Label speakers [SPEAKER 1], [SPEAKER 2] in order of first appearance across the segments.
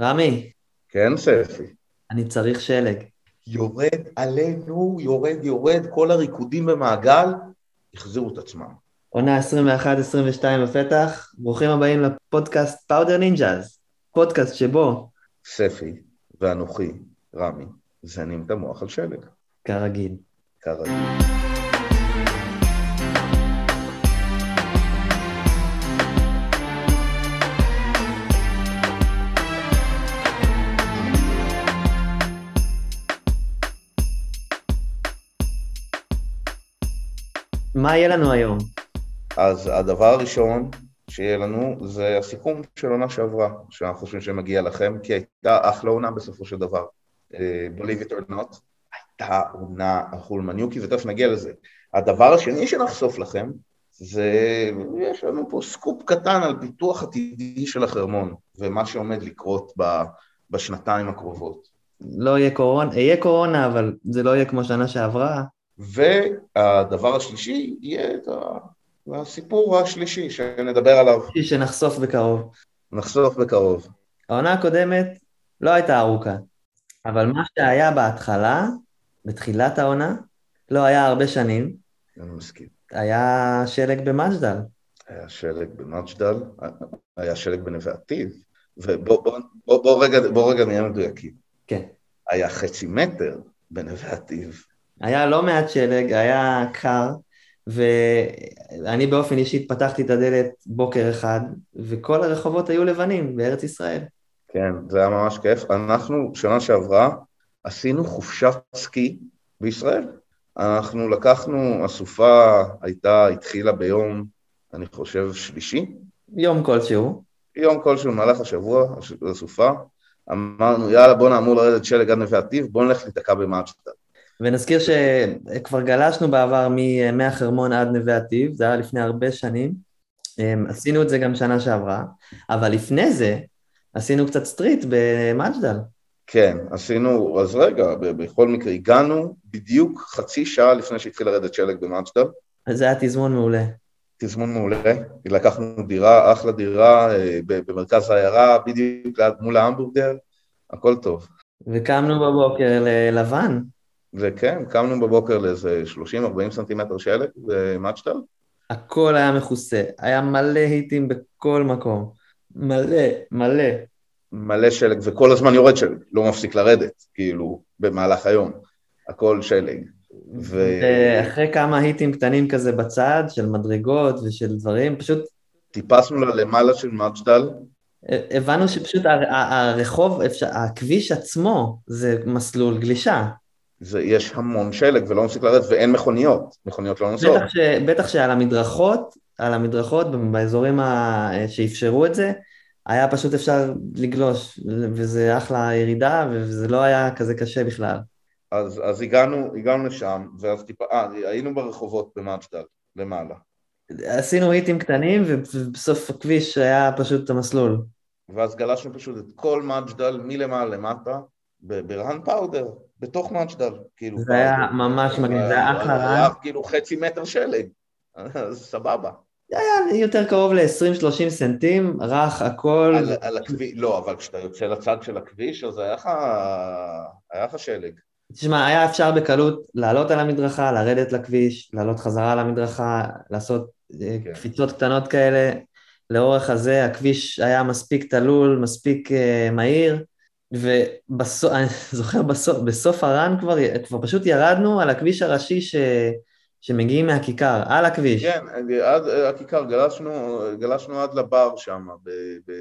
[SPEAKER 1] רמי,
[SPEAKER 2] כן, ספי.
[SPEAKER 1] אני צריך שלג.
[SPEAKER 2] יורד עלינו, יורד, יורד, כל הריקודים במעגל החזירו את עצמם.
[SPEAKER 1] עונה 21-22 בפתח, ברוכים הבאים לפודקאסט פאודר נינג'אז, פודקאסט שבו,
[SPEAKER 2] ספי ואנוכי, רמי, זנים את המוח על שלג.
[SPEAKER 1] כרגיל.
[SPEAKER 2] כרגיל.
[SPEAKER 1] מה יהיה לנו היום?
[SPEAKER 2] אז הדבר הראשון שיהיה לנו זה הסיכום של עונה שעברה, שאנחנו חושבים שמגיע לכם, כי הייתה אחלה עונה בסופו של דבר. אה, believe it or not, הייתה עונה החולמניוקי, ותכף נגיע לזה. הדבר השני שנחשוף לכם, זה, יש לנו פה סקופ קטן על פיתוח עתידי של החרמון, ומה שעומד לקרות ב, בשנתיים הקרובות.
[SPEAKER 1] לא יהיה קורונה, יהיה קורונה, אבל זה לא יהיה כמו שנה שעברה.
[SPEAKER 2] והדבר השלישי יהיה את הסיפור השלישי שנדבר עליו.
[SPEAKER 1] שנחשוף בקרוב.
[SPEAKER 2] נחשוף בקרוב.
[SPEAKER 1] העונה הקודמת לא הייתה ארוכה, אבל מה שהיה בהתחלה, בתחילת העונה, לא היה הרבה שנים.
[SPEAKER 2] אני מסכים.
[SPEAKER 1] היה שלג במג'דל.
[SPEAKER 2] היה שלג במג'דל, היה שלג בנבעתיב, ובוא בוא, בוא, בוא רגע, בוא רגע נהיה מדויקים.
[SPEAKER 1] כן.
[SPEAKER 2] היה חצי מטר בנבעתיב.
[SPEAKER 1] היה לא מעט שלג, היה קר, ואני באופן אישי פתחתי את הדלת בוקר אחד, וכל הרחובות היו לבנים בארץ ישראל.
[SPEAKER 2] כן, זה היה ממש כיף. אנחנו, שנה שעברה, עשינו חופשת סקי בישראל. אנחנו לקחנו, הסופה הייתה, התחילה ביום, אני חושב, שלישי.
[SPEAKER 1] יום כלשהו.
[SPEAKER 2] יום כלשהו במהלך השבוע, הסופה. אמרנו, יאללה, בוא נאמור לרדת שלג עד נווה בוא נלך להיתקע במאצ'טה.
[SPEAKER 1] ונזכיר שכבר גלשנו בעבר מהחרמון עד נווה עתיב, זה היה לפני הרבה שנים. אמ, עשינו את זה גם שנה שעברה, אבל לפני זה עשינו קצת סטריט במג'דל.
[SPEAKER 2] כן, עשינו, אז רגע, בכל מקרה, הגענו בדיוק חצי שעה לפני שהתחיל לרדת שלג במג'דל.
[SPEAKER 1] אז זה היה תזמון מעולה.
[SPEAKER 2] תזמון מעולה, לקחנו דירה, אחלה דירה, אה, במרכז העיירה, בדיוק מול ההמבורגר, הכל טוב.
[SPEAKER 1] וקמנו בבוקר ללבן.
[SPEAKER 2] וכן, קמנו בבוקר לאיזה 30-40 סנטימטר שלג במאצ'טל.
[SPEAKER 1] הכל היה מכוסה, היה מלא היטים בכל מקום. מלא, מלא.
[SPEAKER 2] מלא שלג, וכל הזמן יורד שלג, לא מפסיק לרדת, כאילו, במהלך היום. הכל שלג.
[SPEAKER 1] ו... ואחרי כמה היטים קטנים כזה בצד, של מדרגות ושל דברים, פשוט...
[SPEAKER 2] טיפסנו ללמעלה של מאצ'טל.
[SPEAKER 1] הבנו שפשוט הרחוב, הכביש עצמו זה מסלול גלישה.
[SPEAKER 2] זה, יש המון שלג ולא מפסיק לרדת ואין מכוניות, מכוניות לא נוסעות.
[SPEAKER 1] בטח, ש, בטח שעל המדרכות, על המדרכות, באזורים ה, שאפשרו את זה, היה פשוט אפשר לגלוש, וזה אחלה ירידה, וזה לא היה כזה קשה בכלל.
[SPEAKER 2] אז, אז הגענו, הגענו לשם, ואז טיפה, אה, היינו ברחובות במג'דל, למעלה.
[SPEAKER 1] עשינו הייקים קטנים, ובסוף הכביש היה פשוט המסלול.
[SPEAKER 2] ואז גלשנו פשוט את כל מג'דל מלמעלה למטה, ב run powder. בתוך מג'דל, כאילו.
[SPEAKER 1] זה היה ממש מגניב, זה היה אחלה run.
[SPEAKER 2] היה כאילו חצי מטר שלג, אז סבבה.
[SPEAKER 1] זה היה יותר קרוב ל-20-30 סנטים, רך, הכל.
[SPEAKER 2] על, על הכביש, לא, אבל כשאתה יוצא לצד של הכביש, אז היה לך, היה לך שלג.
[SPEAKER 1] תשמע, היה אפשר בקלות לעלות על המדרכה, לרדת לכביש, לעלות חזרה על המדרכה, לעשות אה, כן. קפיצות קטנות כאלה. לאורך הזה הכביש היה מספיק תלול, מספיק uh, מהיר, ובסוף, אני זוכר בסוף, בסוף הרן כבר, כבר פשוט ירדנו על הכביש הראשי ש, שמגיעים מהכיכר, על הכביש.
[SPEAKER 2] כן, עד הכיכר, גלשנו, גלשנו עד לבר שם. ב, ב...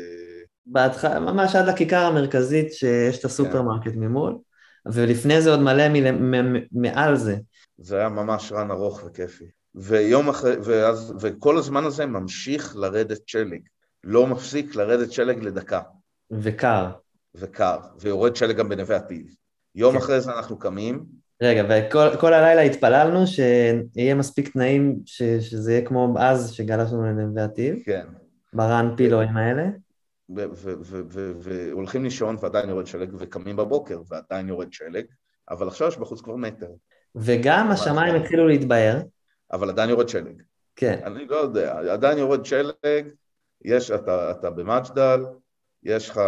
[SPEAKER 1] בהתחלה, ממש עד לכיכר המרכזית שיש את הסופרמרקט כן. ממול, ולפני זה עוד מלא מ, מ, מ, מעל זה.
[SPEAKER 2] זה היה ממש run ארוך וכיפי. ויום אחרי, ואז, וכל הזמן הזה ממשיך לרדת שלג. לא מפסיק לרדת שלג לדקה.
[SPEAKER 1] וקר.
[SPEAKER 2] וקר, ויורד שלג גם בנווה עתיד. יום כן. אחרי זה אנחנו קמים.
[SPEAKER 1] רגע, וכל הלילה התפללנו שיהיה מספיק תנאים ש, שזה יהיה כמו אז שגלשנו לנווה עתיד.
[SPEAKER 2] כן.
[SPEAKER 1] ברן פילואים האלה.
[SPEAKER 2] והולכים לישון ועדיין יורד שלג, וקמים בבוקר ועדיין יורד שלג, אבל עכשיו יש בחוץ כבר מטר.
[SPEAKER 1] וגם השמיים התחילו להתבהר.
[SPEAKER 2] אבל עדיין יורד שלג.
[SPEAKER 1] כן.
[SPEAKER 2] אני לא יודע, עדיין יורד שלג, יש, אתה, אתה במג'דל, יש לך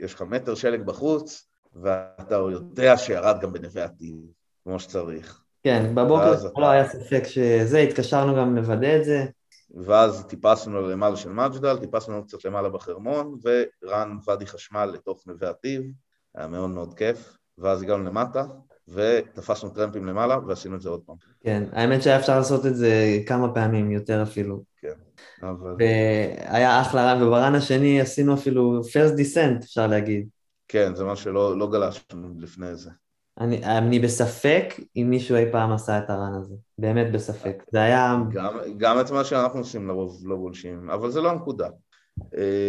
[SPEAKER 2] יש לך מטר שלג בחוץ, ואתה יודע שירד גם בנווה עתיד, כמו שצריך.
[SPEAKER 1] כן, בבוקר לא היה ספק שזה, התקשרנו גם לוודא את זה.
[SPEAKER 2] ואז טיפסנו למעלה של מג'דל, טיפסנו קצת למעלה בחרמון, ורן ואדי חשמל לתוך נווה עתיב, היה מאוד מאוד כיף, ואז הגענו למטה, ותפסנו טרמפים למעלה, ועשינו את זה עוד פעם.
[SPEAKER 1] כן, האמת שהיה אפשר לעשות את זה כמה פעמים, יותר אפילו.
[SPEAKER 2] כן, אבל...
[SPEAKER 1] והיה אחלה רן, וברן השני עשינו אפילו first descent, אפשר להגיד.
[SPEAKER 2] כן, זה מה שלא לא גלשנו לפני זה.
[SPEAKER 1] אני, אני בספק אם מישהו אי פעם עשה את הרן הזה, באמת בספק. זה היה...
[SPEAKER 2] גם, גם את מה שאנחנו עושים לרוב לא גולשים, אבל זה לא הנקודה.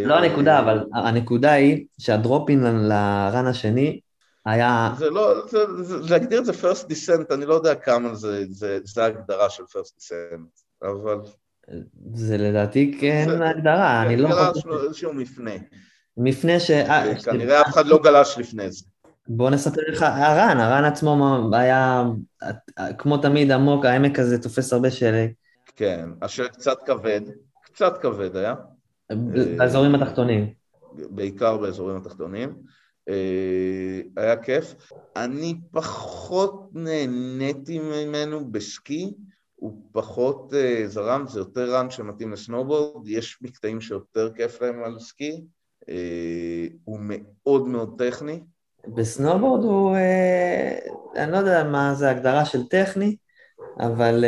[SPEAKER 1] לא הנקודה, אבל הנקודה היא שהדרופין לרן השני היה...
[SPEAKER 2] זה לא, זה, זה, להגדיר את זה first descent, אני לא יודע כמה זה, זה, זה ההגדרה של first descent, אבל...
[SPEAKER 1] זה לדעתי כן זה, הגדרה, אני לא
[SPEAKER 2] חושב... גלשנו איזשהו מפנה.
[SPEAKER 1] מפנה ש...
[SPEAKER 2] כנראה אף אחד לא גלש לפני זה.
[SPEAKER 1] בוא נספר לך, הרן, הרן עצמו היה, כמו תמיד, עמוק, העמק הזה תופס הרבה שלג.
[SPEAKER 2] כן, אשר קצת כבד, קצת כבד היה.
[SPEAKER 1] באזורים התחתונים.
[SPEAKER 2] בעיקר באזורים התחתונים. אה, היה כיף. אני פחות נהניתי ממנו בסקי, הוא פחות uh, זרם, זה יותר רן שמתאים לסנובורד, יש מקטעים שיותר כיף להם על סקי, אה, הוא מאוד מאוד טכני.
[SPEAKER 1] בסנובורד הוא, אני לא יודע מה זה הגדרה של טכני, אבל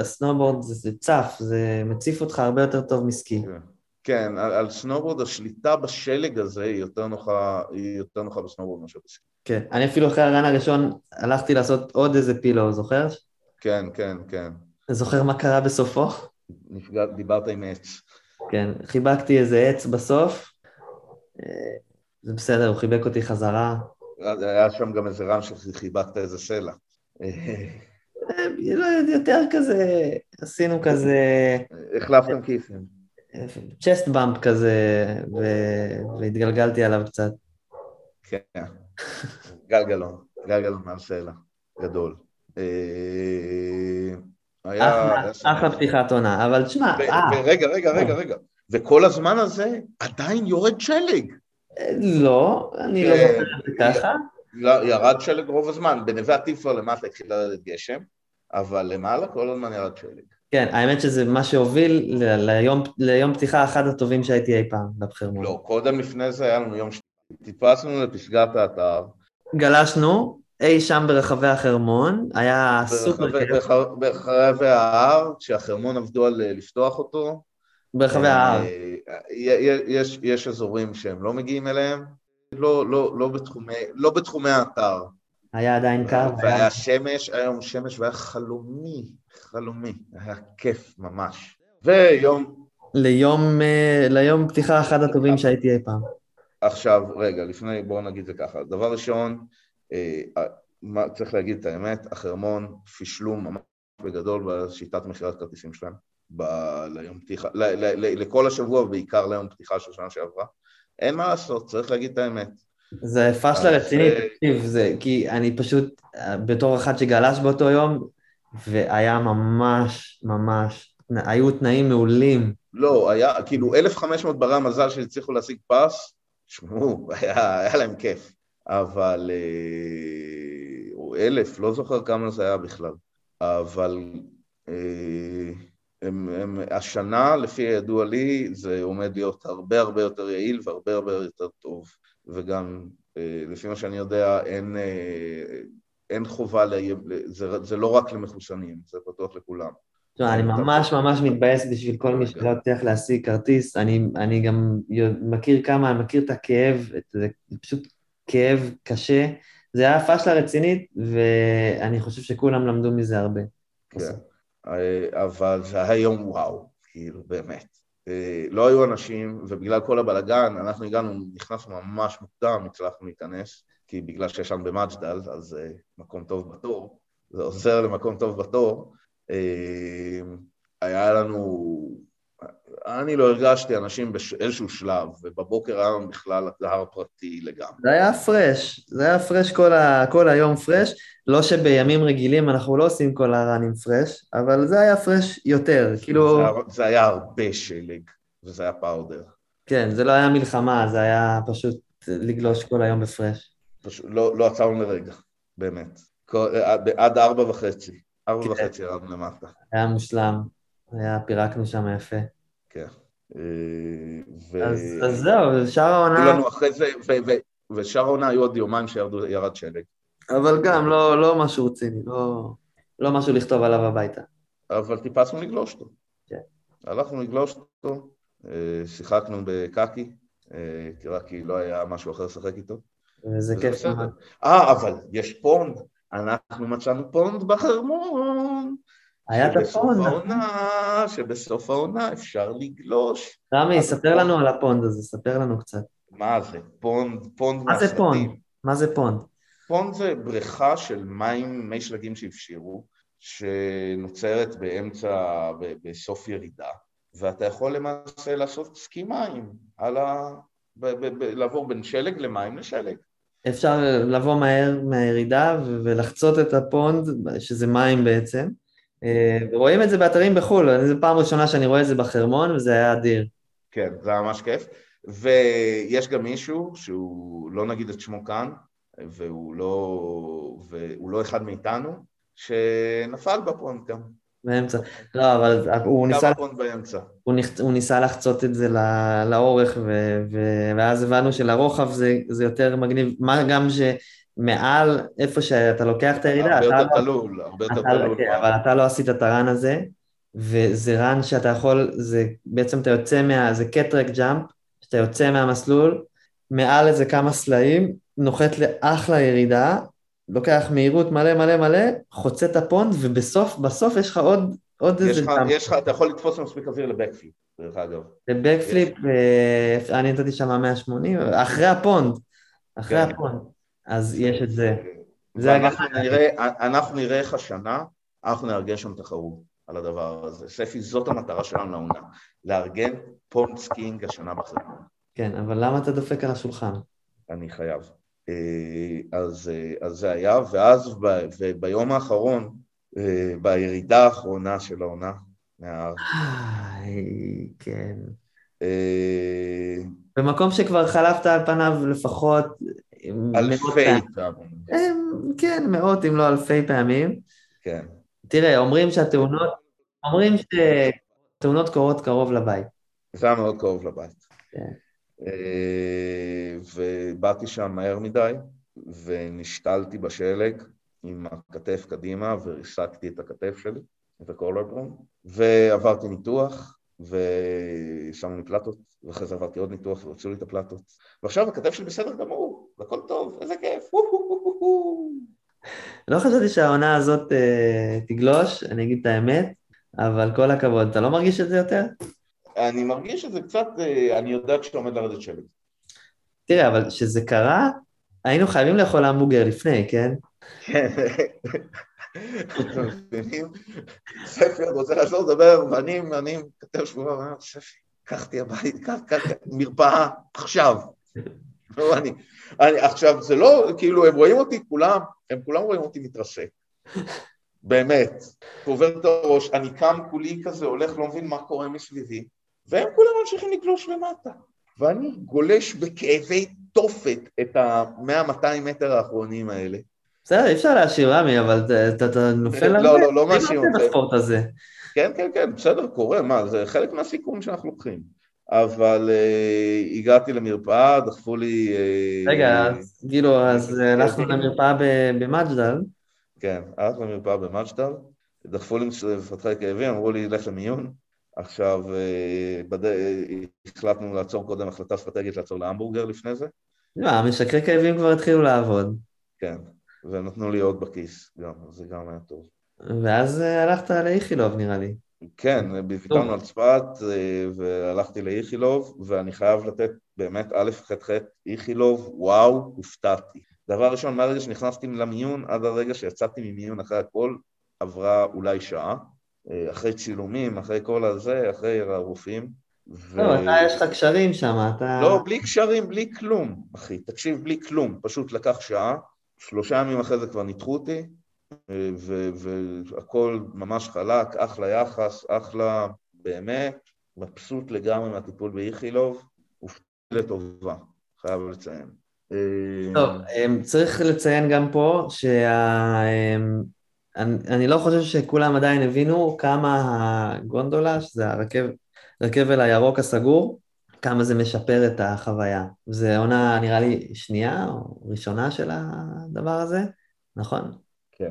[SPEAKER 1] הסנובורד זה, זה צף, זה מציף אותך הרבה יותר טוב מסקי.
[SPEAKER 2] כן. כן, על, על סנובורד השליטה בשלג הזה היא יותר נוחה, היא יותר נוחה בסנובורד מאשר בסקי.
[SPEAKER 1] כן, אני אפילו אחרי ה run הראשון הלכתי לעשות עוד איזה pillow, זוכר?
[SPEAKER 2] כן, כן, כן.
[SPEAKER 1] זוכר מה קרה בסופו?
[SPEAKER 2] נפגע, דיברת עם עץ.
[SPEAKER 1] כן, חיבקתי איזה עץ בסוף. אה, זה בסדר, הוא חיבק אותי חזרה.
[SPEAKER 2] היה שם גם איזה רן שחיבקת איזה סלע.
[SPEAKER 1] אה, לא, יותר כזה, עשינו כזה...
[SPEAKER 2] החלפתם כיסים.
[SPEAKER 1] צ'סט באמפ כזה, ו... והתגלגלתי עליו קצת.
[SPEAKER 2] כן, גלגלון, גלגלון מהסלע, גדול. אה,
[SPEAKER 1] אחלה פתיחת עונה, אבל תשמע...
[SPEAKER 2] אה. רגע, רגע, רגע, רגע. וכל הזמן הזה עדיין יורד שלג.
[SPEAKER 1] לא, אני לא זוכר את זה ככה.
[SPEAKER 2] ירד שלג רוב הזמן, בנווה עטיפה למטה התחיל לרדת גשם, אבל למעלה כל הזמן ירד שלג.
[SPEAKER 1] כן, האמת שזה מה שהוביל ליום, ליום פתיחה אחד הטובים שהייתי אי פעם בבחרמון.
[SPEAKER 2] לא, קודם לפני זה היה לנו יום ש... טיפסנו לפסגת האתר.
[SPEAKER 1] גלשנו אי שם ברחבי החרמון, היה סופר
[SPEAKER 2] כיף. ברחבי ההר, כשהחרמון עבדו על אה, לפתוח אותו.
[SPEAKER 1] ברחבי ההר.
[SPEAKER 2] אה, יש, יש אזורים שהם לא מגיעים אליהם, לא, לא, לא, בתחומי, לא בתחומי האתר.
[SPEAKER 1] היה עדיין קר.
[SPEAKER 2] והיה שמש, היה יום שמש והיה חלומי. חלומי, היה כיף ממש. ויום...
[SPEAKER 1] ליום, אה, ליום פתיחה אחד הטובים שהייתי אי פעם.
[SPEAKER 2] עכשיו, רגע, לפני, בואו נגיד זה ככה. דבר ראשון, אה, מה, צריך להגיד את האמת, החרמון פישלו ממש בגדול בשיטת מכירת כרטיסים שלהם. ב, ליום פתיחה, ל, ל, ל, לכל השבוע ובעיקר ליום פתיחה של שנה שעברה. אין מה לעשות, צריך להגיד את האמת.
[SPEAKER 1] זה פשלה רצינית, תקשיב, זה כי אני פשוט, בתור אחד שגלש באותו יום, והיה ממש, ממש, היו תנאים מעולים.
[SPEAKER 2] לא, היה, כאילו, 1,500 ברי המזל שהצליחו להשיג פס, תשמעו, היה, היה להם כיף. אבל... אה, או אלף, לא זוכר כמה זה היה בכלל. אבל אה, הם, הם, השנה, לפי הידוע לי, זה עומד להיות הרבה הרבה יותר יעיל והרבה הרבה יותר טוב. וגם, אה, לפי מה שאני יודע, אין... אין חובה, ל... זה, זה לא רק למחוסנים, זה פתוח לכולם.
[SPEAKER 1] תשמע, אני ממש ממש מתבאס בשביל כל מי שלא הצליח להשיג כרטיס, אני, אני גם מכיר כמה, אני מכיר את הכאב, זה פשוט כאב קשה. זה היה פשלה רצינית, ואני חושב שכולם למדו מזה הרבה.
[SPEAKER 2] כן, אבל זה היה יום וואו, כאילו, באמת. אה, לא היו אנשים, ובגלל כל הבלגן, אנחנו הגענו, נכנסנו ממש מוקדם, הצלחנו להיכנס. כי בגלל שישן במג'דל, אז uh, מקום טוב בתור, זה עוזר למקום טוב בתור. Uh, היה לנו, אני לא הרגשתי אנשים באיזשהו שלב, ובבוקר היה לנו בכלל הר פרטי לגמרי.
[SPEAKER 1] זה היה פרש, זה היה פרש כל, ה, כל היום פרש, לא שבימים רגילים אנחנו לא עושים כל הראנים פרש, אבל זה היה פרש יותר, כאילו...
[SPEAKER 2] זה היה, זה היה הרבה שלג, וזה היה פאודר.
[SPEAKER 1] כן, זה לא היה מלחמה, זה היה פשוט לגלוש כל היום בפרש.
[SPEAKER 2] פשוט לא, לא עצרנו לרגע, באמת. עד, עד ארבע וחצי. ארבע
[SPEAKER 1] כן.
[SPEAKER 2] וחצי ירדנו למטה.
[SPEAKER 1] היה מושלם, היה, פירקנו שם יפה.
[SPEAKER 2] כן. אה, ו...
[SPEAKER 1] אז, אז זהו, שאר העונה,
[SPEAKER 2] לנו אחרי זה, ו, ו, ושאר העונה היו עוד יומיים שירד שלג.
[SPEAKER 1] אבל גם לא, לא משהו רציני, לא, לא משהו לכתוב עליו הביתה.
[SPEAKER 2] אבל טיפסנו לגלוש אותו.
[SPEAKER 1] כן.
[SPEAKER 2] הלכנו לגלוש אותו, אה, שיחקנו בקקי, אה, רק כי לא היה משהו אחר לשחק איתו.
[SPEAKER 1] וזה כיף.
[SPEAKER 2] אה, אבל יש pond. אנחנו מצאנו pond בחרמון.
[SPEAKER 1] היה את
[SPEAKER 2] שבסוף
[SPEAKER 1] ה pond, נכון?
[SPEAKER 2] העונה, שבסוף העונה אפשר לגלוש.
[SPEAKER 1] רמי,
[SPEAKER 2] אז
[SPEAKER 1] ספר לנו על ה pond הזה, ספר לנו קצת.
[SPEAKER 2] מה זה? pond, pond
[SPEAKER 1] מה זה. pond? מה זה pond?
[SPEAKER 2] pond זה בריכה של מים, מי שלגים שהפשירו, שנוצרת באמצע, ב- בסוף ירידה, ואתה יכול למעשה לעשות סקי מים, על ה... ב- ב- ב- לעבור בין שלג למים לשלג.
[SPEAKER 1] אפשר לבוא מהר מהירידה ולחצות את הפונד, שזה מים בעצם. אה, רואים את זה באתרים בחו"ל, זו פעם ראשונה שאני רואה את זה בחרמון, וזה היה אדיר.
[SPEAKER 2] כן, זה היה ממש כיף. ויש גם מישהו שהוא, לא נגיד את שמו כאן, והוא לא, והוא לא אחד מאיתנו, שנפל ב pond גם.
[SPEAKER 1] באמצע. לא, אבל הוא ניסה,
[SPEAKER 2] כמה pond באמצע.
[SPEAKER 1] הוא ניס- הוא ניסה לחצות את זה ל- לאורך, ו- ו- ואז הבנו שלרוחב זה, זה יותר מגניב. מה גם שמעל איפה שאתה לוקח את הירידה,
[SPEAKER 2] הרבה
[SPEAKER 1] אתה
[SPEAKER 2] יותר
[SPEAKER 1] לא-
[SPEAKER 2] תלול, הרבה יותר
[SPEAKER 1] אתה,
[SPEAKER 2] תלול.
[SPEAKER 1] כן, אבל אתה לא עשית את ה run הזה, וזה run שאתה יכול, זה בעצם אתה יוצא מה... זה cat track jump, שאתה יוצא מהמסלול, מעל איזה כמה סלעים, נוחת לאחלה ירידה, לוקח מהירות מלא מלא מלא, חוצה את ה pond, ובסוף, בסוף יש לך עוד, עוד
[SPEAKER 2] יש
[SPEAKER 1] איזה
[SPEAKER 2] לך. יש לך, אתה יכול לתפוס מספיק אוויר ל backflip, דרך אגב.
[SPEAKER 1] ב backflip, אה, אני נתתי שם 180, אחרי ה pond, אחרי
[SPEAKER 2] כן.
[SPEAKER 1] ה pond, אז יש את זה. זה.
[SPEAKER 2] נראה, אנחנו נראה איך השנה, אנחנו נארגן שם תחרות על הדבר הזה. ספי, זאת המטרה שלנו לעונה, לארגן pond skimming השנה בחרמון.
[SPEAKER 1] כן, אבל למה אתה דופק על השולחן?
[SPEAKER 2] אני חייב. אה, אז, אה, אז זה היה, ואז ב, וביום האחרון, אה, בירידה האחרונה של העונה מההר,
[SPEAKER 1] כן. במקום שכבר חלפת על פניו לפחות
[SPEAKER 2] אלפי
[SPEAKER 1] פעמים. כן, מאות אם לא אלפי פעמים.
[SPEAKER 2] כן.
[SPEAKER 1] תראה, אומרים שהתאונות, אומרים שתאונות קורות קרוב לבית.
[SPEAKER 2] זה היה מאוד קרוב לבית.
[SPEAKER 1] כן.
[SPEAKER 2] אה, ובאתי שם מהר מדי, ונשתלתי בשלג עם הכתף קדימה, וריסקתי את הכתף שלי, את הקולרבון, ועברתי ניתוח, ושמו לי פלטות, ואחרי זה עברתי עוד ניתוח והוציאו לי את הפלטות. ועכשיו הכתף שלי בסדר גמור, והכל טוב, איזה כיף.
[SPEAKER 1] לא חשבתי שהעונה הזאת אה, תגלוש, אני אגיד את האמת, אבל כל הכבוד. אתה לא מרגיש את זה יותר?
[SPEAKER 2] אני מרגיש שזה קצת, אה, אני יודע כשאתה עומד לרדת שלג.
[SPEAKER 1] תראה, אבל כשזה קרה, היינו חייבים לאכול המבורגר לפני, כן?
[SPEAKER 2] כן. ספי עוד רוצה לעזור לדבר, ואני, אני כתב שבועה, ואומר, ספי, קח אותי הבית, קח, מרפאה, עכשיו. לא, אני, אני, עכשיו, זה לא, כאילו, הם רואים אותי כולם, הם כולם רואים אותי מתרסק. באמת. קובר את הראש, אני קם כולי כזה, הולך, לא מבין מה קורה מסביבי, והם כולם ממשיכים לגלוש למטה. ואני גולש בכאבי תופת את ה-100-200 מטר האחרונים האלה.
[SPEAKER 1] בסדר, אי אפשר להשאיר רמי, אבל אתה- נופל
[SPEAKER 2] לא,
[SPEAKER 1] על
[SPEAKER 2] לא,
[SPEAKER 1] זה.
[SPEAKER 2] לא, לא
[SPEAKER 1] מי
[SPEAKER 2] מאשים
[SPEAKER 1] נופל
[SPEAKER 2] אתכם.
[SPEAKER 1] בספורט הזה.
[SPEAKER 2] כן, כן, כן, בסדר, קורה, מה, זה חלק מהסיכום שאנחנו לוקחים. אבל אה, הגעתי למרפאה, דחפו לי... אה,
[SPEAKER 1] רגע, אז כאילו, אז הלכנו למרפאה במג'דל,
[SPEAKER 2] כן, הלכתי למרפאה במג'דל, דחפו לי מפתחי כאבים, אמרו לי, לך למיון. עכשיו, אה, בד... אה, החלטנו לעצור קודם החלטה אסטרטגית לעצור להמבורגר לפני זה,
[SPEAKER 1] מה, המשככי כאבים כבר התחילו לעבוד,
[SPEAKER 2] כן, ונתנו לי עוד בכיס גם, זה גם היה טוב.
[SPEAKER 1] ואז אה, הלכת לאיכילוב נראה לי.
[SPEAKER 2] כן, ויתרנו על צפת והלכתי לאיכילוב, ואני חייב לתת באמת א', ח', ח', איכילוב, וואו, הופתעתי. דבר ראשון, מהרגע שנכנסתי למיון עד הרגע שיצאתי ממיון אחרי הכל, עברה אולי שעה, אחרי צילומים, אחרי כל הזה, אחרי הרופאים. ו...
[SPEAKER 1] לא, אתה יש לך קשרים שם, אתה...
[SPEAKER 2] לא, בלי קשרים, בלי כלום, אחי. תקשיב, בלי כלום. פשוט לקח שעה, שלושה ימים אחרי זה כבר ניתחו אותי, אה, ו- והכל ממש חלק, אחלה יחס, אחלה, באמת, מבסוט לגמרי מהטיפול באיכילוב. לטובה, חייב לציין.
[SPEAKER 1] טוב, אמ, צריך לציין גם פה שה... אני, אני לא חושב שכולם עדיין הבינו כמה הגונדולה, שזה הרכב, הרכבל הירוק הסגור, כמה זה משפר את החוויה. זה עונה, נראה לי, שנייה או ראשונה של הדבר הזה, נכון?
[SPEAKER 2] כן.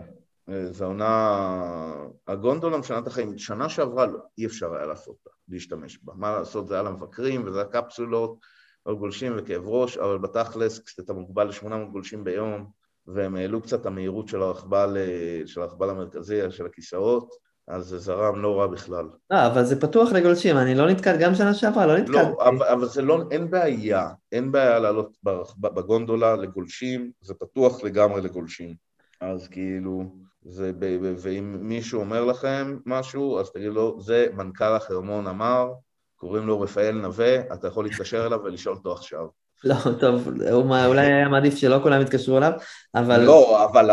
[SPEAKER 2] זו עונה... הגונדולה משנה את החיים. שנה שעברה לא, אי אפשר היה לעשות אותה, להשתמש בה. מה לעשות, זה היה למבקרים וזה היה קפסולות, על גולשים וכאב ראש, אבל בתכלס, כשאתה מוגבל ל-800 גולשים ביום, והם העלו קצת את המהירות של הרכבל, של הרכבל המרכזי, של הכיסאות, אז זה זרם לא רע בכלל.
[SPEAKER 1] לא, אבל זה פתוח לגולשים, אני לא נתקל, גם שנה שעברה, לא נתקל.
[SPEAKER 2] לא, אבל, אבל זה לא, אין בעיה, אין בעיה לעלות בגונדולה לגולשים, זה פתוח לגמרי לגולשים. אז כאילו, זה, ואם מישהו אומר לכם משהו, אז תגיד לו, זה מנכ"ל החרמון אמר, קוראים לו רפאל נווה, אתה יכול להתקשר אליו ולשאול אותו עכשיו.
[SPEAKER 1] לא, טוב, אולי היה מעדיף שלא כולם יתקשרו אליו, אבל...
[SPEAKER 2] לא, אבל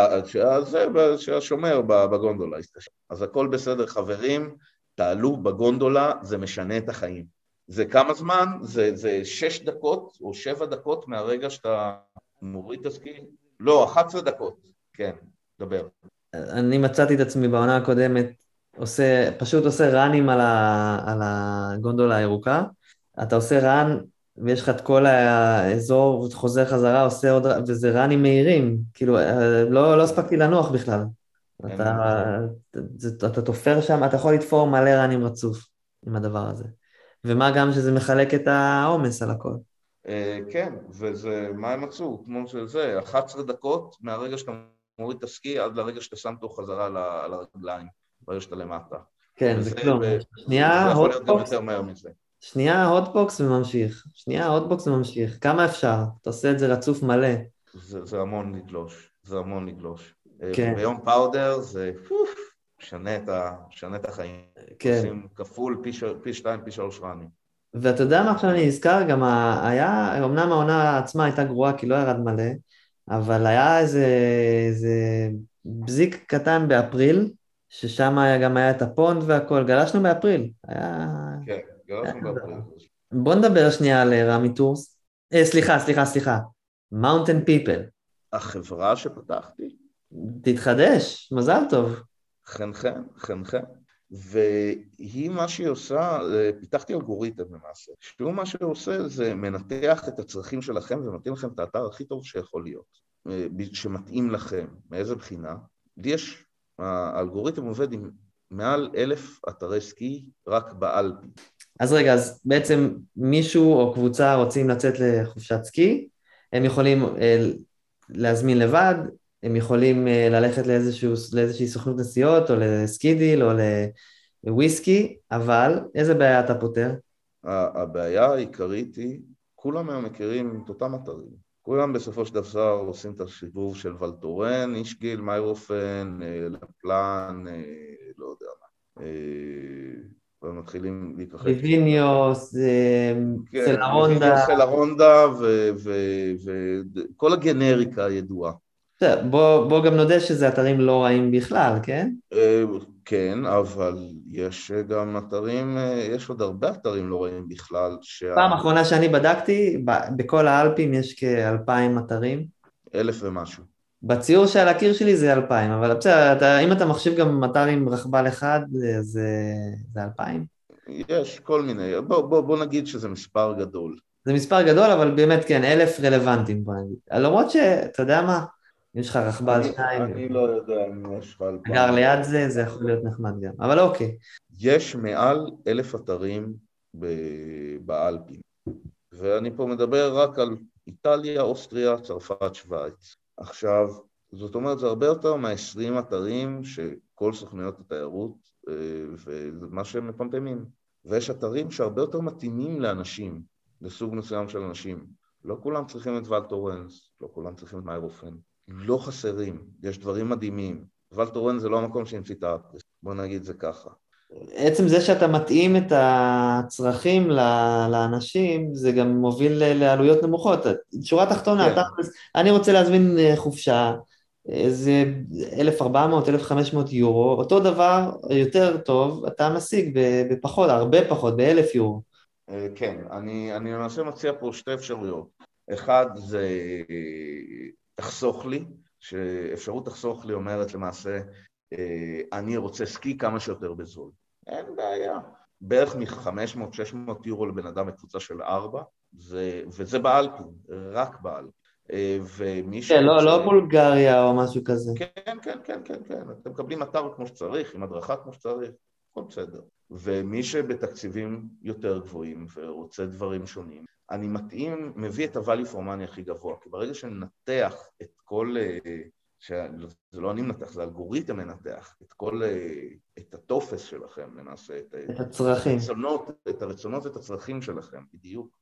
[SPEAKER 2] זה שהשומר בגונדולה יתקשר. אז הכל בסדר, חברים, תעלו בגונדולה, זה משנה את החיים. זה כמה זמן? זה, זה שש דקות או שבע דקות מהרגע שאתה מוריד את הסקי? לא, 11 דקות, כן, דבר.
[SPEAKER 1] אני מצאתי את עצמי בעונה הקודמת, עושה, פשוט עושה ראנים על, ה, על הגונדולה הירוקה. אתה עושה ראן ויש לך את כל האזור, חוזר חזרה, עושה עוד, וזה ראנים מהירים, כאילו, לא, לא הספקתי לנוח בכלל. אתה, אתה, אתה תופר שם, אתה יכול לתפור מלא ראנים רצוף עם הדבר הזה. ומה גם שזה מחלק את העומס על הכל.
[SPEAKER 2] אה, כן, וזה, מה הם מצאו? כמו שזה, 11 דקות מהרגע שאתה מוריד את הסקי עד לרגע שאתה שם אותו חזרה על הרגליים, ברגע שאתה למטה.
[SPEAKER 1] כן, זה כלום. שנייה,
[SPEAKER 2] זה יכול
[SPEAKER 1] שנייה הוטבוקס וממשיך, שנייה הוטבוקס וממשיך, כמה אפשר? אתה עושה את זה רצוף מלא.
[SPEAKER 2] זה, זה המון לגלוש, זה המון לגלוש. אה,
[SPEAKER 1] כן.
[SPEAKER 2] ביום powder זה פוף, שנה את, ה, שנה את החיים.
[SPEAKER 1] כן.
[SPEAKER 2] עושים כפול, פי, ש, פי שתיים, פי שלוש run ים.
[SPEAKER 1] ואתה יודע מה עכשיו אני נזכר? גם היה, אמנם העונה עצמה הייתה גרועה כי לא ירד מלא, אבל היה איזה, איזה בזיק קטן באפריל, ששם גם היה את ה pond והכל, גלשנו באפריל. היה...
[SPEAKER 2] כן.
[SPEAKER 1] בוא נדבר שנייה על אה, רמי Tours. אה, סליחה, סליחה, סליחה. Mountain People.
[SPEAKER 2] החברה שפתחתי.
[SPEAKER 1] תתחדש, מזל טוב.
[SPEAKER 2] חן חן, חן חן. והיא, מה שהיא עושה, אה, פיתחתי אלגוריתם למעשה, שהוא מה שהוא עושה זה מנתח את הצרכים שלכם ומתאים לכם את האתר הכי טוב שיכול להיות, אה, שמתאים לכם. מאיזה בחינה? לי יש, האלגוריתם עובד עם מעל אלף אתרי סקי רק באלפי.
[SPEAKER 1] אז רגע, אז בעצם מישהו או קבוצה רוצים לצאת לחופשת סקי, הם יכולים אה, להזמין לבד, הם יכולים אה, ללכת לאיזשהו, לאיזושהי סוכנות נסיעות, או לסקידיל, או לוויסקי, אבל איזה בעיה אתה פותר?
[SPEAKER 2] הבעיה העיקרית היא, כולם היום מכירים את אותם אתרים. כולם בסופו של דבר עושים את הסיבוב של ולטורן, אישגיל, מיירופן, אה, לפלן, לא יודע מה. ומתחילים להתרחק.
[SPEAKER 1] ליביניוס, כן, סלרונדה.
[SPEAKER 2] סלרונדה וכל הגנריקה הידועה.
[SPEAKER 1] בוא, בוא גם נודה שזה אתרים לא רעים בכלל, כן?
[SPEAKER 2] אה, כן, אבל יש גם אתרים, אה, יש עוד הרבה אתרים לא רעים בכלל. שה...
[SPEAKER 1] פעם אחרונה שאני בדקתי, בכל האלפים יש כאלפיים אתרים.
[SPEAKER 2] אלף ומשהו.
[SPEAKER 1] בציור שעל הקיר שלי זה אלפיים, אבל בסדר, אם אתה מחשיב גם אתר עם רכבל אחד, אז זה אלפיים.
[SPEAKER 2] יש כל מיני, בוא, בוא, בוא נגיד שזה מספר גדול.
[SPEAKER 1] זה מספר גדול, אבל באמת כן, אלף רלוונטיים, בוא נגיד. למרות שאתה יודע מה, אם יש לך רכבל שניים...
[SPEAKER 2] אני לא יודע אם יש לך אלפיים.
[SPEAKER 1] גר ליד זה, זה יכול להיות נחמד גם, אבל אוקיי.
[SPEAKER 2] יש מעל אלף אתרים באלפים, ואני פה מדבר רק על איטליה, אוסטריה, צרפת, שווייץ. עכשיו, זאת אומרת, זה הרבה יותר מה-20 אתרים שכל סוכנויות התיירות אה, ומה שהם מפמפמים. ויש אתרים שהרבה יותר מתאימים לאנשים, לסוג מסוים של אנשים. לא כולם צריכים את ולטורנס, לא כולם צריכים את מיירופן. לא חסרים, יש דברים מדהימים. ולטורנס זה לא המקום שהמציא את האפרס, בוא נגיד זה ככה.
[SPEAKER 1] עצם זה שאתה מתאים את הצרכים לאנשים, זה גם מוביל לעלויות נמוכות. שורה תחתונה, כן. אני רוצה להזמין אה, חופשה, איזה 1,400, 1,500 יורו, אותו דבר, יותר טוב, אתה משיג בפחות, הרבה פחות, ב-1,000 יורו.
[SPEAKER 2] אה, כן, אני, אני למעשה מציע פה שתי אפשרויות. אחד זה תחסוך לי, שאפשרות תחסוך לי אומרת למעשה, אני רוצה סקי כמה שיותר בזול. אין בעיה. בערך מ-500-600 יורו לבן אדם בקבוצה של ארבע, וזה באלפים, רק באלפים.
[SPEAKER 1] אה, ומי ש... כן, לא, לא בולגריה או משהו כזה.
[SPEAKER 2] כן, כן, כן, כן, כן. אתם מקבלים אתר כמו שצריך, עם הדרכה כמו שצריך, הכל בסדר. ומי שבתקציבים יותר גבוהים ורוצה דברים שונים, אני מתאים, מביא את ה-value for money הכי גבוה, כי ברגע שננתח את כל... אה, זה לא אני מנתח, זה אלגוריתם מנתח את כל, אה, את הטופס שלכם למעשה, את,
[SPEAKER 1] את הצרכים, את
[SPEAKER 2] הרצונות, את הרצונות ואת הצרכים שלכם, בדיוק.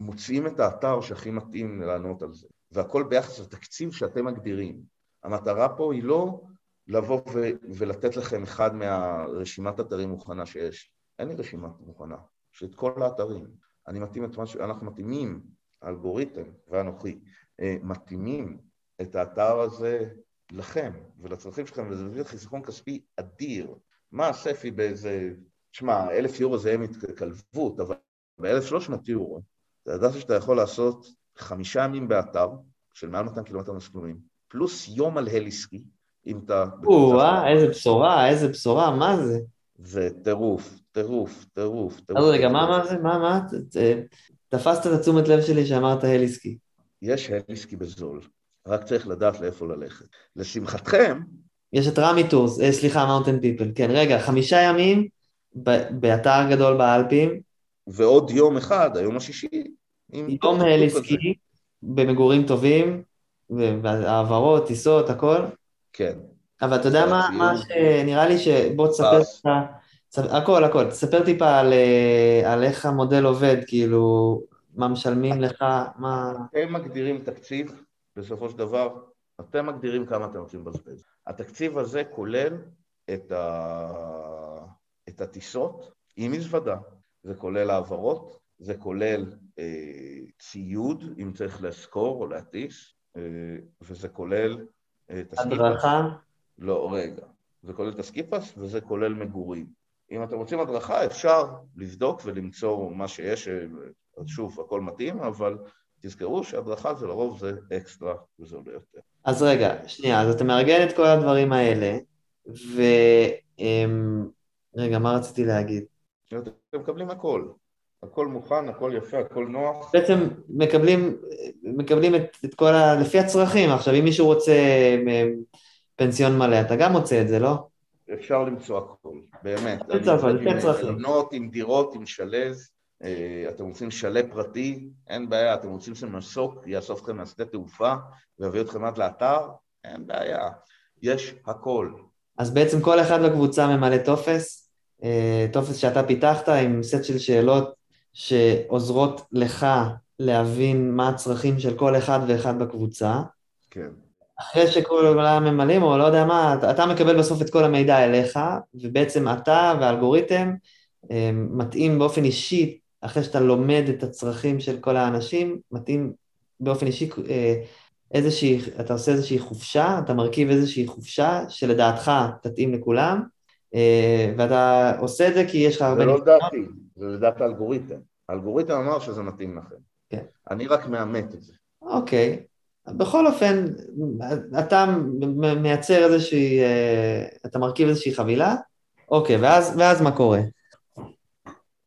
[SPEAKER 2] מוצאים את האתר שהכי מתאים לענות על זה, והכל ביחס לתקציב שאתם מגדירים. המטרה פה היא לא לבוא ו- ולתת לכם אחד מהרשימת אתרים מוכנה שיש. אין לי רשימה מוכנה, יש את כל האתרים. אני מתאים את מה שאנחנו מתאימים, האלגוריתם ואנוכי, אה, מתאימים את האתר הזה לכם ולצרכים שלכם, וזה מביא חיסכון כספי אדיר. מה הספי באיזה, תשמע, אלף יורו זה יהיה מתקלבות, אבל ב-1,300 יורו אתה ידעת שאתה יכול לעשות חמישה ימים באתר של מעל 200 קילומטר משלומים, פלוס יום על הליסקי, אם אתה...
[SPEAKER 1] או-אה, איזה בשורה, איזה בשורה, מה זה?
[SPEAKER 2] זה טירוף, טירוף, טירוף.
[SPEAKER 1] אז רגע, מה, מה זה? מה, מה? תפסת את התשומת לב שלי שאמרת heli-ski.
[SPEAKER 2] יש heli-ski בזול, רק צריך לדעת לאיפה ללכת. לשמחתכם...
[SPEAKER 1] יש את רמי Tours, אה, סליחה, Mountain People, כן, רגע, חמישה ימים באתר גדול באלפים,
[SPEAKER 2] ועוד יום אחד, היום השישי.
[SPEAKER 1] יום heli-ski במגורים טובים, והעברות, טיסות, הכל.
[SPEAKER 2] כן.
[SPEAKER 1] אבל אתה יודע מה, מה שנראה לי ש... בוא תספר טיפה, הכל, הכל, תספר טיפה על, אה, על איך המודל עובד, כאילו, מה משלמים לך, מה...
[SPEAKER 2] אתם מגדירים תקציב, בסופו של דבר, אתם מגדירים כמה אתם רוצים לבזבז. התקציב הזה כולל את, ה... את הטיסות עם מזוודה, זה כולל העברות, זה כולל אה, ציוד, אם צריך לשכור או להטיס, אה, וזה כולל
[SPEAKER 1] אה, את הסקיפס. הדרכה?
[SPEAKER 2] לא, רגע. זה כולל את הסקיפס וזה כולל מגורים. אם אתם רוצים הדרכה, אפשר לבדוק ולמצוא מה שיש, אה, שוב, הכל מתאים, אבל תזכרו שהדרכה זה לרוב זה אקסטרה וזה עולה יותר.
[SPEAKER 1] אז רגע, שנייה, אז אתה מארגן את כל הדברים האלה, ו... אמ, רגע, מה רציתי להגיד?
[SPEAKER 2] אתם מקבלים הכל. הכל מוכן, הכל יפה, הכל נוח.
[SPEAKER 1] בעצם מקבלים, מקבלים את, את כל ה... לפי הצרכים. עכשיו, אם מישהו רוצה פנסיון מלא, אתה גם מוצא את זה, לא?
[SPEAKER 2] אפשר למצוא הכל, באמת.
[SPEAKER 1] למצוא הכל, לפי הצרכים.
[SPEAKER 2] עם דירות, עם שלז, אתם רוצים שלב פרטי, אין בעיה, אתם רוצים שמסוק יאסוף אתכם מהשדה תעופה ויביא אתכם עד לאתר, אין בעיה. יש הכל.
[SPEAKER 1] אז בעצם כל אחד בקבוצה ממלא טופס, אה, טופס שאתה פיתחת עם סט של שאלות שעוזרות לך להבין מה הצרכים של כל אחד ואחד בקבוצה.
[SPEAKER 2] כן.
[SPEAKER 1] אחרי שכולם ממלאים, או לא יודע מה, אתה מקבל בסוף את כל המידע אליך, ובעצם אתה והאלגוריתם אה, מתאים באופן אישי, אחרי שאתה לומד את הצרכים של כל האנשים, מתאים באופן אישי אה, איזושהי, אתה עושה איזושהי חופשה, אתה מרכיב איזושהי חופשה שלדעתך תתאים לכולם, אה, ואתה עושה את זה כי יש לך הרבה...
[SPEAKER 2] זה לא דעתי, זה לדעת האלגוריתם. האלגוריתם אמר שזה מתאים לכם. כן. אני רק מאמת את זה.
[SPEAKER 1] אוקיי. בכל אופן, אתה מייצר איזושהי, אה, אתה מרכיב איזושהי חבילה, אוקיי, ואז, ואז מה קורה?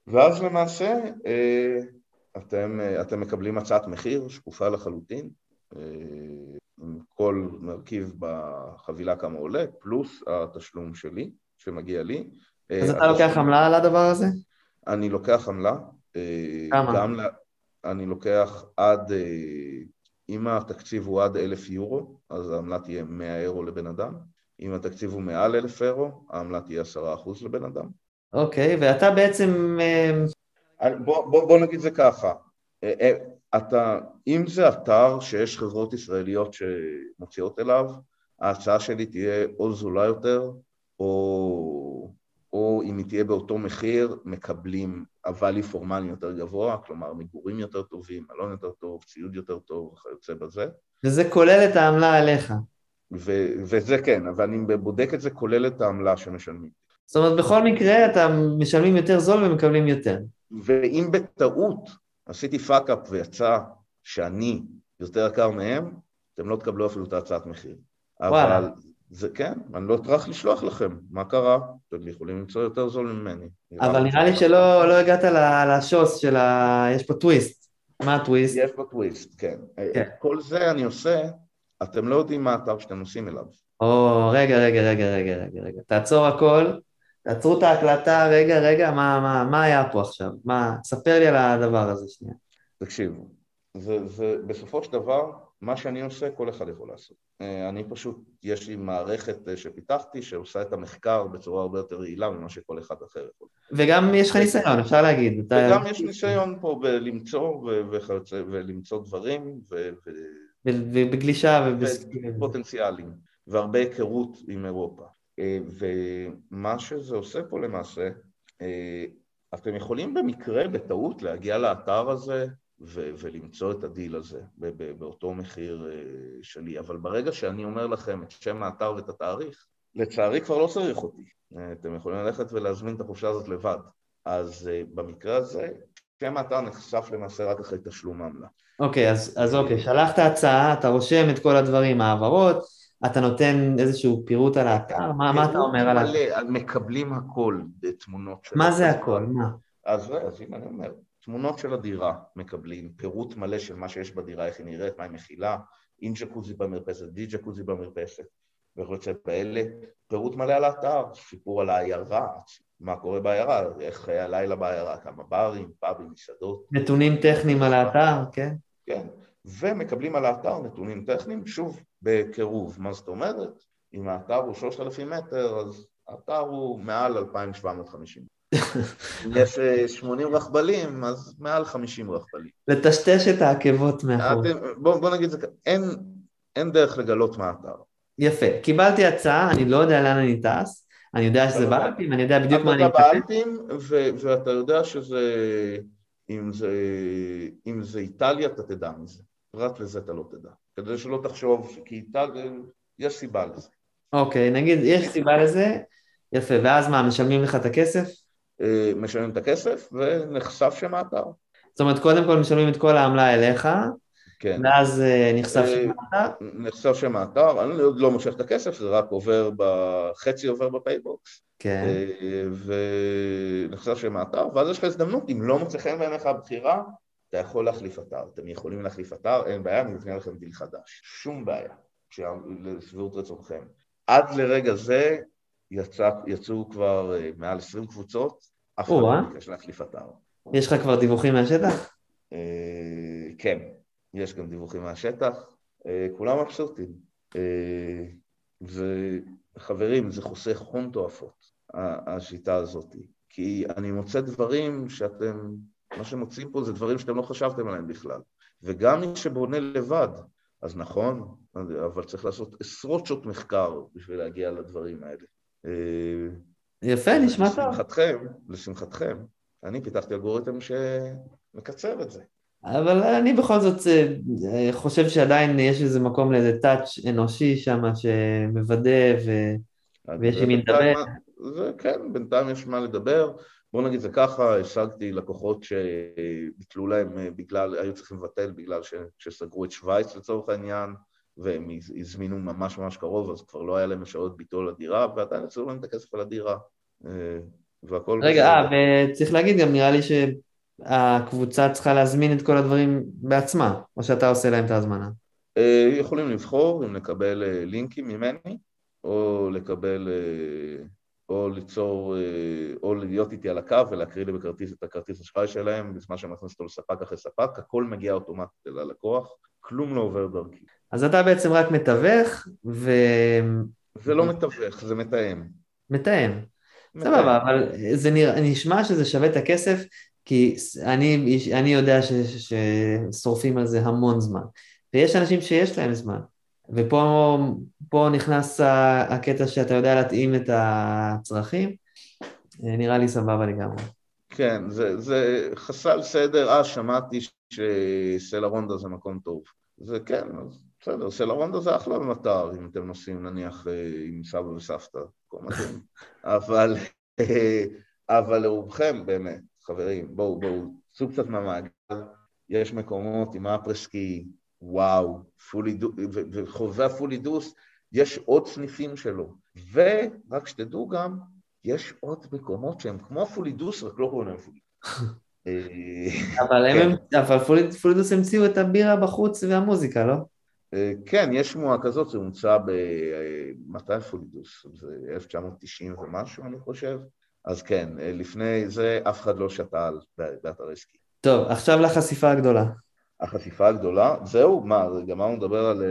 [SPEAKER 2] ואז למעשה אה, אתם, אתם מקבלים הצעת מחיר שקופה לחלוטין, עם כל מרכיב בחבילה כמה עולה, פלוס התשלום שלי. שמגיע לי.
[SPEAKER 1] אז אתה לוקח עמלה על הדבר הזה?
[SPEAKER 2] אני לוקח עמלה. אה, כמה? גם, אני לוקח עד, אה, אם התקציב הוא עד אלף יורו, אז העמלה תהיה 100 אירו לבן אדם. אם התקציב הוא מעל אלף אירו, העמלה תהיה 10% לבן אדם.
[SPEAKER 1] אוקיי, ואתה בעצם...
[SPEAKER 2] אה, בוא, בוא, בוא נגיד זה ככה, אתה, אם זה אתר שיש חברות ישראליות שמוציאות אליו, ההצעה שלי תהיה או זולה יותר, או, או אם היא תהיה באותו מחיר, מקבלים הvalue פורמלי יותר גבוה, כלומר מגורים יותר טובים, מלון יותר טוב, ציוד יותר טוב וכיוצא בזה.
[SPEAKER 1] וזה כולל את העמלה עליך.
[SPEAKER 2] ו- וזה כן, ואני בודק את זה כולל את העמלה שמשלמים.
[SPEAKER 1] זאת אומרת, בכל מקרה אתה משלמים יותר זול ומקבלים יותר.
[SPEAKER 2] ואם בטעות עשיתי fuck-up ויצא שאני יותר יקר מהם, אתם לא תקבלו אפילו את ההצעת מחיר. וואלה. אבל זה כן, אני לא אטרח לשלוח לכם, מה קרה? אתם יכולים למצוא יותר זול ממני.
[SPEAKER 1] אבל נראה לי שלא לא הגעת לשוס של ה... יש פה טוויסט. מה הטוויסט?
[SPEAKER 2] יש פה טוויסט, כן. כן. כל זה אני עושה, אתם לא יודעים מה האתר שאתם נוסעים אליו.
[SPEAKER 1] או, רגע, רגע, רגע, רגע, רגע, רגע. תעצור הכל, תעצרו את ההקלטה, רגע, רגע, מה, מה, מה היה פה עכשיו? מה, ספר לי על הדבר הזה שנייה.
[SPEAKER 2] תקשיבו, זה, זה בסופו של דבר, מה שאני עושה, כל אחד יכול לעשות. אה, אני פשוט, יש לי מערכת אה, שפיתחתי שעושה את המחקר בצורה הרבה יותר יעילה ממה שכל אחד אחר יכול.
[SPEAKER 1] וגם יש לך ניסיון, אפשר להגיד.
[SPEAKER 2] וגם. יש ניסיון פה בלמצוא ולמצוא דברים ו...
[SPEAKER 1] ובגלישה
[SPEAKER 2] ובפוטנציאלים, והרבה היכרות עם אירופה. אה, ומה שזה עושה פה למעשה, אתם יכולים במקרה, בטעות, להגיע לאתר הזה ו- ולמצוא את הדיל הזה באותו מחיר אה, שלי. אבל ברגע שאני אומר לכם את שם האתר ואת התאריך, לצערי כבר לא צריך אותי. אה, אתם יכולים ללכת ולהזמין את החופשה הזאת לבד. אז אה, במקרה הזה, שם האתר נחשף למעשה רק אחרי תשלום העמלה.
[SPEAKER 1] אוקיי, אז, אז אוקיי, שלחת הצעה, אתה רושם את כל הדברים, העברות, אתה נותן איזשהו פירוט על האתר, מה, מה אתה אומר על האתר?
[SPEAKER 2] מקבלים הכל, תמונות
[SPEAKER 1] של... מה זה הכל? מה?
[SPEAKER 2] אז, אז אם אני אומר, תמונות של הדירה מקבלים, פירוט מלא של מה שיש בדירה, איך היא נראית, מה היא מכילה, עם ג'קוזי במרפסת, בלי ג'קוזי במרפסת, וכיוצא באלה, פירוט מלא על האתר, סיפור על העיירה, מה קורה בעיירה, איך חיי הלילה בעיירה, כמה ברים, פאבים, מסעדות.
[SPEAKER 1] נתונים טכניים על האתר, כן?
[SPEAKER 2] כן, ומקבלים על האתר נתונים טכניים, שוב, בקירוב. מה זאת אומרת? אם האתר הוא 3,000 מטר, אז האתר הוא מעל 2,750. יש 80 אה, רכבלים, אז מעל 50 רכבלים.
[SPEAKER 1] לטשטש את העקבות מאחור.
[SPEAKER 2] בוא, בוא נגיד את זה ככה, אין, אין דרך לגלות מה האתר.
[SPEAKER 1] יפה, קיבלתי הצעה, אני לא יודע לאן אני טס, אני יודע שזה באלפים, אני יודע בדיוק מה אני
[SPEAKER 2] מקבל. אתה באלפים, ואתה יודע שזה, אם זה, אם זה איטליה, אתה תדע מזה. פרט לזה אתה לא תדע. כדי שלא תחשוב, כי איטליה, יש סיבה לזה.
[SPEAKER 1] אוקיי, נגיד, יש סיבה לזה, יפה, ואז מה, משלמים לך את הכסף?
[SPEAKER 2] אה, משלמים את הכסף ונחשף שם האתר.
[SPEAKER 1] זאת אומרת, קודם כל משלמים את כל העמלה אליך, כן. ואז אה, נחשף שם האתר?
[SPEAKER 2] נחשף שם האתר, אני עוד לא מושך את הכסף, זה רק עובר, בחצי עובר ב PayBox.
[SPEAKER 1] כן.
[SPEAKER 2] אה, ונחשף שם האתר, ואז יש לך הזדמנות, אם לא מוצא חן בעיניך הבחירה, אתה יכול להחליף אתר. אתם יכולים להחליף אתר, אין בעיה, אני אבנה לכם דיל חדש. שום בעיה, לשביעות רצונכם. עד לרגע זה יצא, יצאו כבר מעל 20 קבוצות, אף אחד לא ביקש להחליף אתר.
[SPEAKER 1] יש לך כבר דיווחים מהשטח?
[SPEAKER 2] אה, כן, יש גם דיווחים מהשטח, אה, כולם מבסוטים. אה, וחברים, זה חוסך הון תועפות, השיטה הזאת. כי אני מוצא דברים שאתם, מה שמוצאים פה זה דברים שאתם לא חשבתם עליהם בכלל. וגם מי שבונה לבד, אז נכון, אבל צריך לעשות עשרות שעות מחקר בשביל להגיע לדברים האלה.
[SPEAKER 1] יפה, נשמע טוב.
[SPEAKER 2] לשמחתכם, לשמחתכם, אני פיתחתי אלגוריתם שמקצר את זה.
[SPEAKER 1] אבל אני בכל זאת אה, חושב שעדיין יש איזה מקום לאיזה טאץ' אנושי שם שמוודא ו... ויש עם מי לדבר.
[SPEAKER 2] זה כן, בינתיים יש מה לדבר. בוא נגיד זה ככה, השגתי לקוחות שביטלו להם אה, בגלל, היו צריכים לבטל בגלל שסגרו את שווייץ לצורך העניין, והם הזמינו ממש ממש קרוב, אז כבר לא היה להם אפשרות ביטול לדירה, ועדיין יצאו להם את הכסף על הדירה. אה, והכל...
[SPEAKER 1] רגע, אה, וצריך להגיד גם, נראה לי שהקבוצה צריכה להזמין את כל הדברים בעצמה, או שאתה עושה להם את ההזמנה.
[SPEAKER 2] אה, יכולים לבחור אם לקבל לינקים ממני, או לקבל, או ליצור, או להיות איתי על הקו ולהקריא לי בכרטיס את הכרטיס אשראי שלהם בזמן שהם מכניסים אותו לספק אחרי ספק, הכל מגיע אוטומטית ללקוח, כלום לא עובר דרכי.
[SPEAKER 1] אז אתה בעצם רק מתווך, ו...
[SPEAKER 2] זה לא מתווך, זה מתאם.
[SPEAKER 1] מתאם. סבבה, אבל זה נשמע שזה שווה את הכסף, כי אני, אני יודע ששורפים על זה המון זמן, ויש אנשים שיש להם זמן, ופה נכנס הקטע שאתה יודע להתאים את הצרכים, נראה לי סבבה לגמרי.
[SPEAKER 2] כן, זה, זה חסל סדר, אה, שמעתי שסלע רונדה זה מקום טוב. זה כן, בסדר, סלע רונדה זה אחלה במטר, אם אתם נוסעים נניח אה, עם סבא וסבתא, אבל, אבל לרובכם באמת, חברים, בואו, בואו, צאו קצת מהמעגל, יש מקומות עם אפרסקי, וואו, וחוזה הפולידוס, יש עוד סניפים שלו. ורק שתדעו גם, יש עוד מקומות שהם כמו הפולידוס, רק לא קוראים להם פולידוס.
[SPEAKER 1] אבל, כן. אבל פולידוס המציאו את הבירה בחוץ והמוזיקה, לא?
[SPEAKER 2] אה, כן, יש שמועה כזאת, זה הומצא ב... אה, מתי פולידוס? זה 1990 ומשהו, אני חושב. אז כן, אה, לפני זה אף אחד לא שתה על באתר עסקי.
[SPEAKER 1] טוב, עכשיו לחשיפה הגדולה.
[SPEAKER 2] החשיפה הגדולה? זהו? מה, גמרנו לדבר על...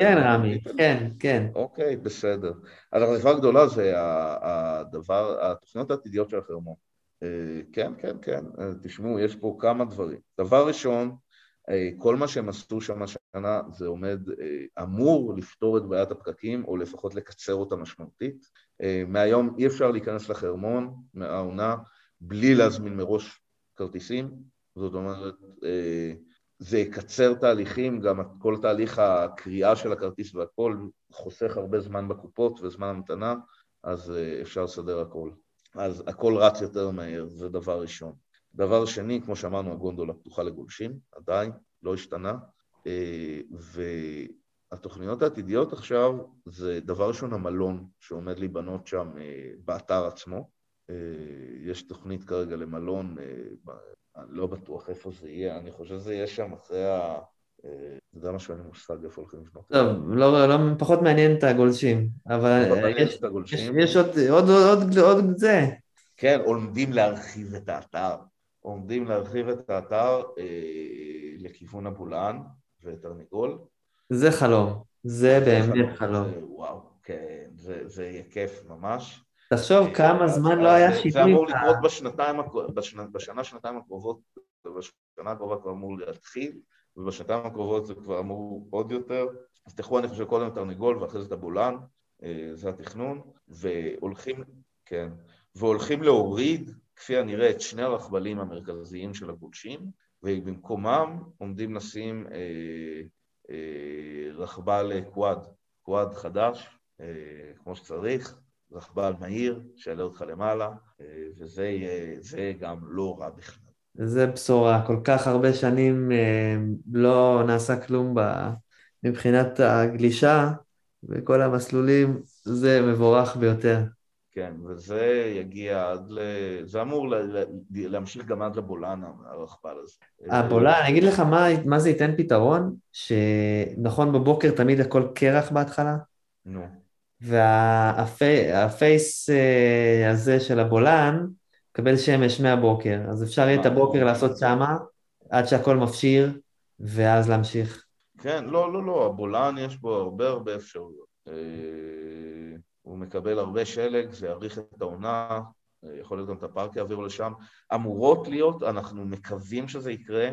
[SPEAKER 1] כן, על רמי, כן, כן.
[SPEAKER 2] אוקיי, בסדר. אז החשיפה הגדולה זה הדבר, התוכניות העתידיות של החרמון. כן, כן, כן. תשמעו, יש פה כמה דברים. דבר ראשון, אה, כל מה שהם עשו שם השנה זה עומד, אה, אמור לפתור את בעיית הפקקים, או לפחות לקצר אותה משמעותית. אה, מהיום אי אפשר להיכנס לחרמון, מהעונה, בלי להזמין מראש כרטיסים. זאת אומרת, זה יקצר תהליכים, גם כל תהליך הקריאה של הכרטיס והכל חוסך הרבה זמן בקופות וזמן המתנה, אז אפשר לסדר הכל. אז הכל רץ יותר מהר, זה דבר ראשון. דבר שני, כמו שאמרנו, הגונדולה פתוחה לגולשים, עדיין, לא השתנה. אה, והתוכניות העתידיות עכשיו זה דבר ראשון המלון שעומד להיבנות שם אה, באתר עצמו. אה, יש תוכנית כרגע למלון, אני לא בטוח איפה זה יהיה, אני חושב שזה יהיה שם אחרי ה... אתה יודע משהו, אין לי מושג איפה הולכים לבנות.
[SPEAKER 1] טוב, לא, לא, פחות מעניין את הגולשים, אבל יש, יש, יש עוד, עוד, עוד, עוד זה.
[SPEAKER 2] כן, עומדים להרחיב את האתר. עומדים להרחיב את האתר אה, לכיוון הבולען ותרנגול.
[SPEAKER 1] זה חלום, זה באמת חלום.
[SPEAKER 2] זה, וואו, כן, זה, זה יהיה כיף ממש.
[SPEAKER 1] תחשוב אה, כמה זמן לא היה שינוי.
[SPEAKER 2] זה אמור לקרות בשנתיים, בשנה, שנתיים הקרובות, בשנה הקרובה כבר אמור להתחיל, ובשנתיים הקרובות זה כבר אמור עוד יותר. אז תלכו, אני חושב, קודם תרנגול ואחרי זה את הבולען, אה, זה התכנון, והולכים, כן, והולכים להוריד כפי הנראה, את שני הרכבלים המרכזיים של הגולשים, ובמקומם עומדים לשים אה, אה, רכבל קוואד, קוואד חדש, אה, כמו שצריך, רכבל מהיר, שיעלה אותך למעלה, אה, וזה יהיה, גם לא רע בכלל.
[SPEAKER 1] זה בשורה, כל כך הרבה שנים אה, לא נעשה כלום ב... מבחינת הגלישה וכל המסלולים, זה מבורך ביותר.
[SPEAKER 2] כן, וזה יגיע עד ל... זה אמור ל... להמשיך גם עד לבולען, הרכבל הזה.
[SPEAKER 1] הבולען, אני אגיד לך מה, מה זה ייתן פתרון, שנכון בבוקר תמיד הכל קרח בהתחלה?
[SPEAKER 2] נו.
[SPEAKER 1] והפייס אה, הזה של הבולען מקבל שמש מהבוקר, אז אפשר יהיה את הבוקר לעשות שמה, עד שהכל מפשיר, ואז להמשיך.
[SPEAKER 2] כן, לא, לא, לא, הבולען יש בו הרבה הרבה אפשרויות. אה, הוא מקבל הרבה שלג, זה יאריך את העונה, יכול להיות גם את הפארק יעבירו לשם. אמורות להיות, אנחנו מקווים שזה יקרה,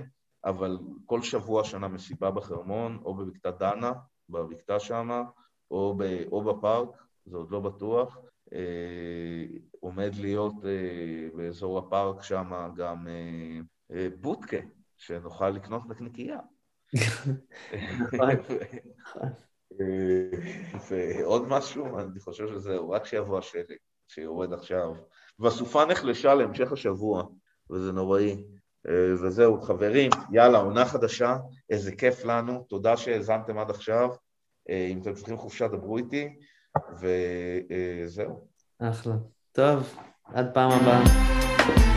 [SPEAKER 2] אבל כל שבוע שנה מסיבה בחרמון, או בבקתה דנה, בבקתה שמה, או, ב, או בפארק, זה עוד לא בטוח. אה, עומד להיות אה, באזור הפארק שם גם אה, אה, בוטקה, שנוכל לקנות נקניקייה. נכון. ועוד משהו, אני חושב שזהו, רק שיבוא השלג, שיורד עכשיו. והסופה נחלשה להמשך השבוע, וזה נוראי. וזהו, חברים, יאללה, עונה חדשה, איזה כיף לנו, תודה שהאזנתם עד עכשיו. אם אתם צריכים חופשה, דברו איתי, וזהו.
[SPEAKER 1] אחלה. טוב, עד פעם הבאה.